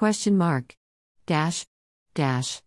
Question mark. Dash. Dash.